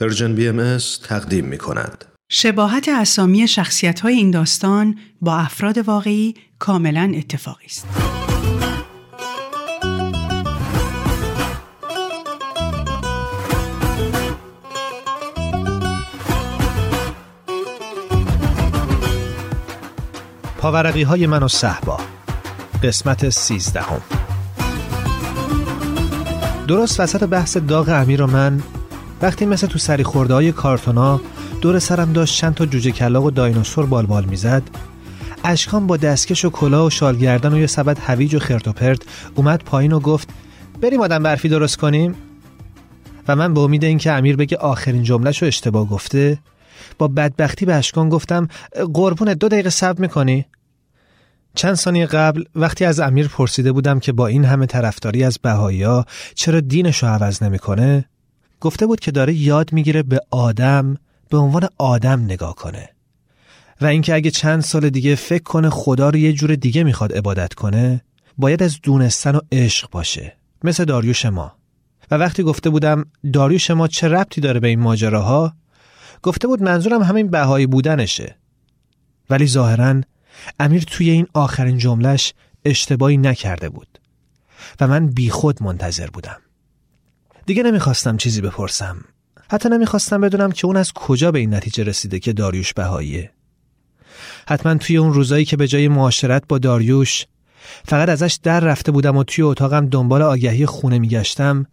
پرژن بی ام تقدیم می کند. شباهت اسامی شخصیت های این داستان با افراد واقعی کاملا اتفاقی است. پاورقی های من و صحبا قسمت سیزدهم درست وسط بحث داغ امیر و من وقتی مثل تو سری خورده های کارتونا دور سرم داشت چند تا جوجه کلاق و دایناسور بالبال می‌زد اشکان با دستکش و کلاه و شالگردن و یه سبد هویج و خرت و پرت اومد پایین و گفت بریم آدم برفی درست کنیم؟ و من به امید اینکه امیر بگه آخرین جملهشو اشتباه گفته با بدبختی به اشکان گفتم قربون دو دقیقه صبر می‌کنی؟ چند ثانیه قبل وقتی از امیر پرسیده بودم که با این همه طرفداری از بهایا چرا دینشو عوض نمی‌کنه گفته بود که داره یاد می‌گیره به آدم به عنوان آدم نگاه کنه. و اینکه اگه چند سال دیگه فکر کنه خدا رو یه جور دیگه می‌خواد عبادت کنه باید از دونستن و عشق باشه مثل داریوش ما. و وقتی گفته بودم داریوش ما چه ربطی داره به این ماجراها گفته بود منظورم همین بهایی بودنشه. ولی ظاهرا امیر توی این آخرین جملش اشتباهی نکرده بود. و من بیخود منتظر بودم. دیگه نمی‌خواستم چیزی بپرسم. حتی نمی‌خواستم بدونم که اون از کجا به این نتیجه رسیده که داریوش بهاییه. حتما توی اون روزایی که به جای معاشرت با داریوش فقط ازش در رفته بودم و توی اتاقم دنبال آگهی خونه میگشتم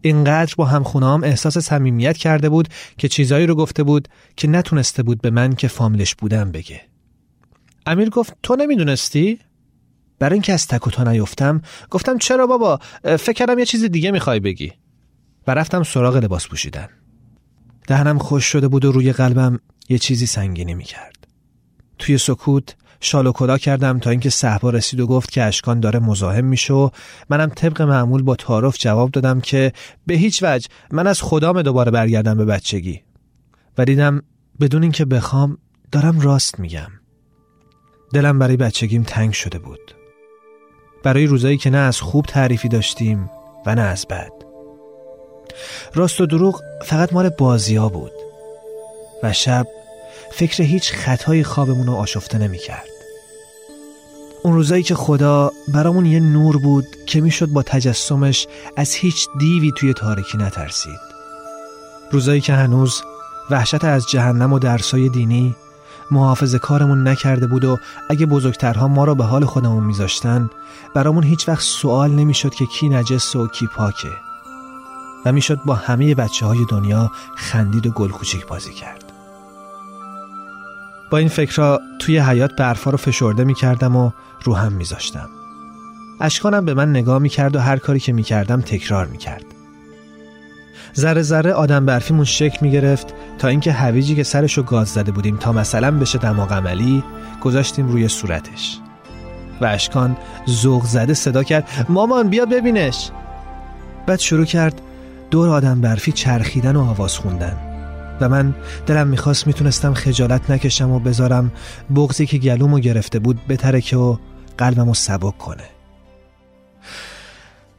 اینقدر با هم احساس صمیمیت کرده بود که چیزایی رو گفته بود که نتونسته بود به من که فامیلش بودم بگه. امیر گفت تو نمی‌دونستی؟ برای اینکه از تک و تا نیفتم گفتم چرا بابا؟ فکر کردم یه چیز دیگه می‌خوای بگی. و رفتم سراغ لباس پوشیدن. دهنم خوش شده بود و روی قلبم یه چیزی سنگینی می‌کرد. توی سکوت شال و کلا کردم تا اینکه صحبا رسید و گفت که اشکان داره مزاحم میشه و منم طبق معمول با تعارف جواب دادم که به هیچ وجه من از خدام دوباره برگردم به بچگی. و دیدم بدون اینکه بخوام دارم راست میگم. دلم برای بچگیم تنگ شده بود. برای روزایی که نه از خوب تعریفی داشتیم و نه از بد. راست و دروغ فقط مال بازی بود و شب فکر هیچ خطای خوابمون رو آشفته نمی کرد. اون روزایی که خدا برامون یه نور بود که می‌شد با تجسمش از هیچ دیوی توی تاریکی نترسید. روزایی که هنوز وحشت از جهنم و درسای دینی محافظه کارمون نکرده بود و اگه بزرگترها ما را به حال خودمون میذاشتن برامون هیچ وقت سوال نمی‌شد که کی نجس و کی پاکه و می‌شد با همه بچه های دنیا خندید و گل کوچیک بازی کرد. با این فکرها توی حیات برفا رو فشرده می‌کردم و رو هم میذاشتم. اشکانم به من نگاه می‌کرد و هر کاری که می‌کردم تکرار می‌کرد. ذره ذره آدم برفیمون شکل می گرفت تا اینکه هویجی که سرشو گاز زده بودیم تا مثلا بشه دماغ عملی گذاشتیم روی صورتش. و اشکان زوغ زده صدا کرد مامان بیا ببینش. بعد شروع کرد دور آدم برفی چرخیدن و آواز خوندن. و من دلم می‌خواست می‌تونستم خجالت نکشم و بذارم بغزی که گلومو گرفته بود بترکه و قلبمو سبک کنه.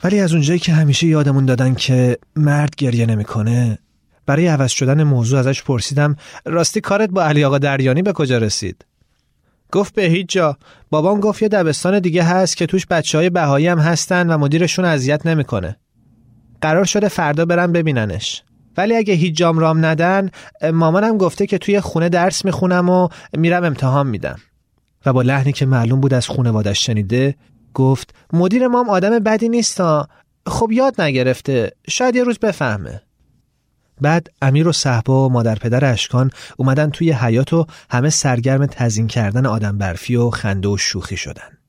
ولی از اونجایی که همیشه یادمون دادن که مرد گریه نمی‌کنه برای عوض شدن موضوع ازش پرسیدم راستی کارت با علی آقا دریانی به کجا رسید؟ گفت به هیچ جا. بابام گفت یه دبستان دیگه هست که توش بچه های بهایی هم هستن و مدیرشون اذیت نمی‌کنه. قرار شده فردا برم ببیننش. ولی اگه هیچ جام رام ندن مامانم گفته که توی خونه درس می‌خونم و میرم امتحان میدم. و با لحنی که معلوم بود از خونوادش شنیده گفت مدیر مام آدم بدی نیستا خب یاد نگرفته. شاید یه روز بفهمه. بعد امیر و صحبا و مادر پدر اشکان اومدن توی حیات و همه سرگرم تزین کردن آدم برفی و خنده و شوخی شدن.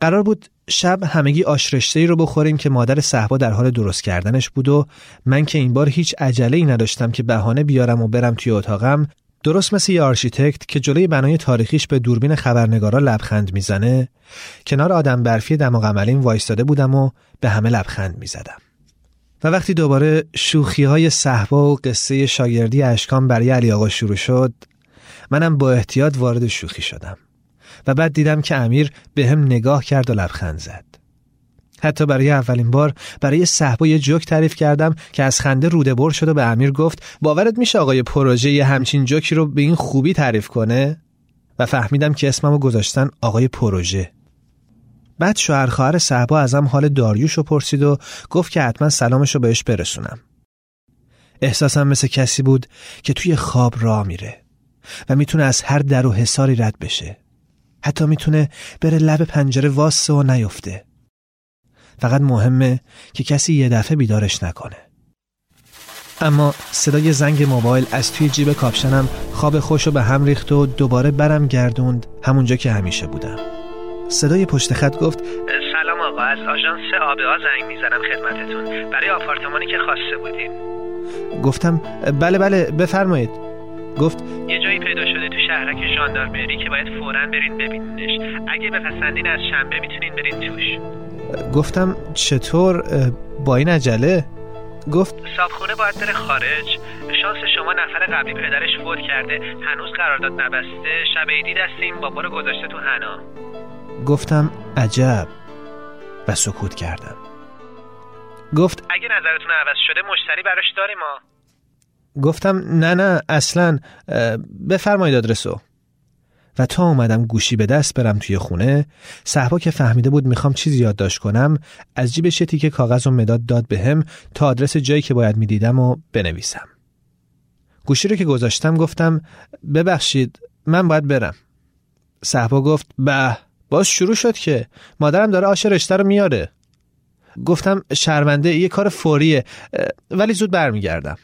قرار بود شب همگی آشرشته ای رو بخوریم که مادر صحبا در حال درست کردنش بود و من که این بار هیچ عجله ای نداشتم که بهانه بیارم و برم توی اتاقم درست مثل یه آرشیتکت که جلوی بنای تاریخیش به دوربین خبرنگارا لبخند می‌زنه کنار آدم برفی دماغ عملیم وایستاده بودم و به همه لبخند می‌زدم. و وقتی دوباره شوخی های صهبا و قصه شاگردی اشکان برای علی آقا شروع شد منم با احتیاط وارد شوخی شدم. و بعد دیدم که امیر بهم نگاه کرد و لبخند زد. حتی برای اولین بار برای صهبا جوک تعریف کردم که از خنده روده بر شد و به امیر گفت باورت میشه آقای پروژه یه همچین جوکی رو به این خوبی تعریف کنه؟ و فهمیدم که اسممو گذاشتن آقای پروژه. بعد شوهر خواهر صحبا ازم حال داریوش رو پرسید و گفت که حتما سلامش رو بهش برسونم. احساسم مثل کسی بود که توی خواب راه میره و می‌تونه از هر در و حساری رد بشه. حتی می‌تونه بره لب پنجره واسه و نیفته. فقط مهمه که کسی یه دفعه بیدارش نکنه. اما صدای زنگ موبایل از توی جیب کاپشنم خواب خوش رو به هم ریخت و دوباره برم گردوند همونجا که همیشه بودم. صدای پشت خط گفت سلام آقا از آژانس آبها زنگ می‌زنم خدمتتون. برای آپارتمانی که خواسته بودین. گفتم بله بله بفرمایید. گفت یه جایی پیدا تو شهرک ژاندارمری که باید فورا برین ببینینش. اگه بپسندین از شنبه می‌تونین برین توش. گفتم چطور؟ با این عجله؟ گفت صابخونه باید بره خارج. شانس شما نفر قبلی پدرش فوت کرده هنوز قرارداد نبسته. شب عیدی دست این بابا رو گذاشته تو حنا. گفتم عجب و سکوت کردم. گفت اگه نظرتون عوض شده مشتری براش داریم ما. گفتم نه نه اصلا بفرمایید آدرسو. و تا اومدم گوشی به دست برم توی خونه صحبا که فهمیده بود می‌خوام چیزی یادداشت کنم از جیبش یه تیکه کاغذ و مداد داد بهم تا آدرس جایی که باید می‌دیدم و بنویسم. گوشی رو که گذاشتم گفتم ببخشید من باید برم. صحبا گفت به باز شروع شد که مادرم داره آش رشته رو میاره. گفتم شرمنده یه کار فوریه ولی زود برمیگردم.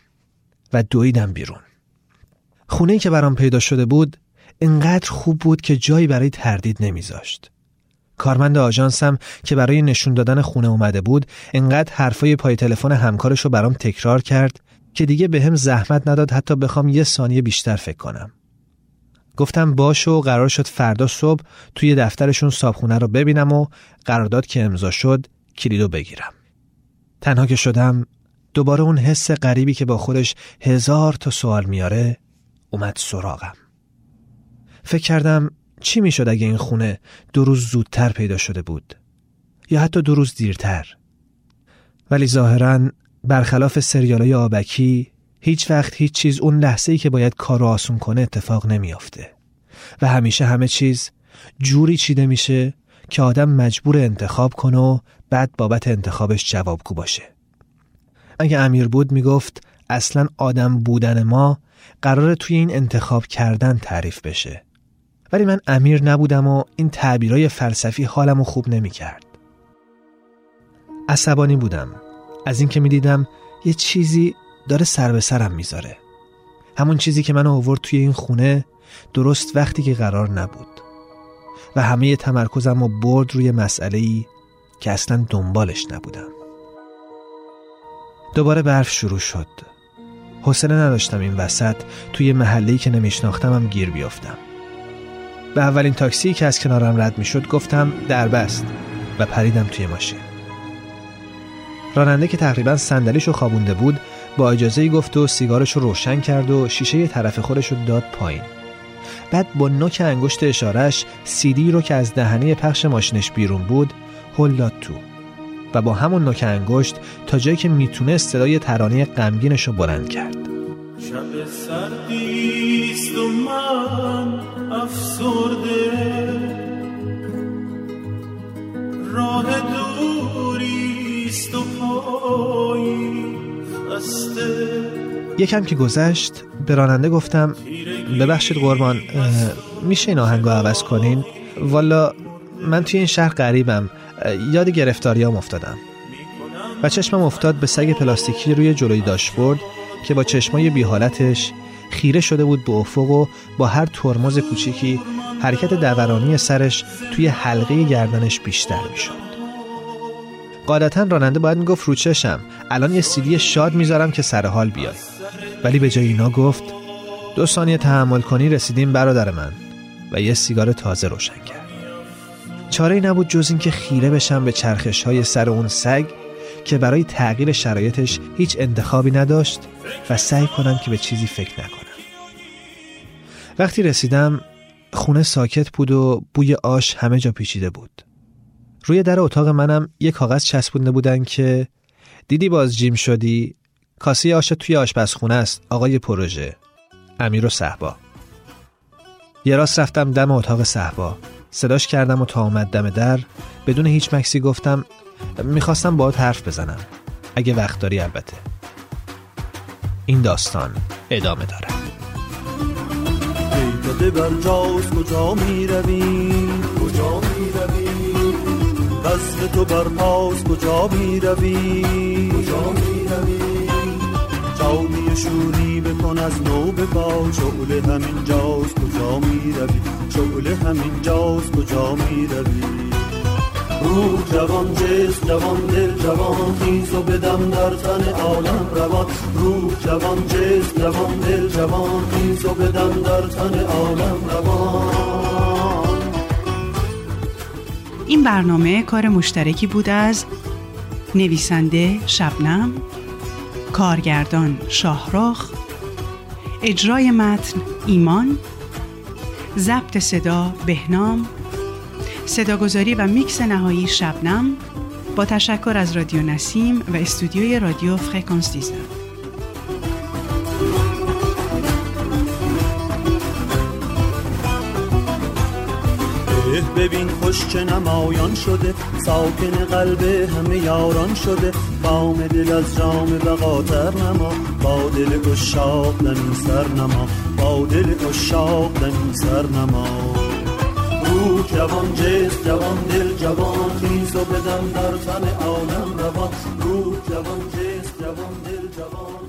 و دویدم بیرون خونه که برام پیدا شده بود انقدر خوب بود که جایی برای تردید نمیذاشت. کارمند آژانسم که برای نشون دادن خونه اومده بود انقدر حرفای پای تلفن همکارش رو برام تکرار کرد که دیگه به هم زحمت نداد حتی بخوام یه ثانیه بیشتر فکر کنم. گفتم باش و قرار شد فردا صبح توی دفترشون صابخونه رو ببینم و قرارداد که امضا شد کلیدو بگیرم. تنها که شدم دوباره اون حس غریبی که با خودش هزار تا سوال میاره اومد سراغم. فکر کردم چی می‌شد اگه این خونه دو روز زودتر پیدا شده بود؟ یا حتی دو روز دیرتر. ولی ظاهرا برخلاف سریالای آبکی هیچ وقت هیچ چیز اون لحظه ای که باید کار رو آسون کنه اتفاق نمیافته. و همیشه همه چیز جوری چیده میشه که آدم مجبور انتخاب کنه و بعد بابت انتخابش جوابگو باشه. اگه امیر بود می‌گفت اصلا آدم بودن ما قراره توی این انتخاب کردن تعریف بشه ولی من امیر نبودم و این تعبیرای فلسفی حالمو خوب نمی کرد. عصبانی بودم از اینکه می دیدم یه چیزی داره سر به سرم می‌ذاره. همون چیزی که من آورد توی این خونه درست وقتی که قرار نبود و همه تمرکزم رو برد روی مسئله ای که اصلا دنبالش نبودم. دوباره برف شروع شد. حوصله نداشتم این وسط توی محله‌ای که نمیشناختمم گیر بیافتم. به اولین تاکسی که از کنارم رد می شد گفتم دربست و پریدم توی ماشین راننده که تقریبا صندلیشو خوابونده بود با اجازه گفت و سیگارش رو روشن کرد و شیشه طرف خودش رو داد پایین بعد با نوک انگشت اشارش سیدی رو که از دهنه پخش ماشینش بیرون بود هل داد تو و با همون نوک انگشت تا جایی که می‌تونه صدای ترانه غمگینش رو بلند کرد. شب سردیست و من افسرده. راه دوریست و پایی خسته. یکم که گذشت به راننده گفتم ببخشید قربان میشه این آهنگو عوض کنین؟ والا من توی این شهر غریبم. یاد گرفتاریام افتادم. و چشمم افتاد به سگ پلاستیکی روی جلوی داشبورد که با چشمای بی حالتش خیره شده بود به افق و با هر ترمز کوچیکی حرکت دورانی سرش توی حلقه گردنش بیشتر می‌شد. قاعدتا راننده باید می‌گفت رو چشم. الان یه سیدی شاد می‌ذارم که سر حال بیای. ولی به جای اینا گفت دو ثانیه تحمل کنی رسیدیم برادر من. و یه سیگار تازه روشن کرد. چاره نبود جز اینکه خیره بشم به چرخش های سر اون سگ که برای تغییر شرایطش هیچ انتخابی نداشت و سعی کنم که به چیزی فکر نکنم. وقتی رسیدم خونه ساکت بود و بوی آش همه جا پیچیده بود. روی در اتاق منم یه کاغذ چسبونده بودن که دیدی باز جیم شدی؟ کاسه آش توی آشپزخونه است آقای پروژه. امیر و صحبا یه راست رفتم دم اتاق صحبا صداش کردم و تا آمد دم در بدون هیچ مکسی گفتم می‌خواستم باهات حرف بزنم. اگه وقت داری البته. این داستان ادامه داره. داده بر جاست کجا می روی کجا می روی وصل تو بر پاس کجا می روی کجا می روی جامی شوری بکن از نو به پا شعله همین جاست کجا می روی شعله همین جاست کجا می روی روح جوان جسم جوان دل جوان خیز و بدم در تن عالم روان. روح جوان جسم جوان دل جوان خیز و بدم در تن عالم روان. این برنامه کار مشترکی بود از نویسنده شبنم کارگردان شاهرخ اجرای متن ایمان ضبط صدا بهنام صداگذاری و میکس نهایی شبنم با تشکر از رادیو نسیم و استودیوی رادیو فرکانس به ببین خوش چه نمایان شده. ساکن قلب همه یاران شده. بام دل از جام بقاتر نما. با دل گشاق دمی سر نما. با دل گشاق دمی سر نما. رو جوان جست جوان دل جوان خیز و بدم در تن عالم روان رو جوان جست جوان دل جوان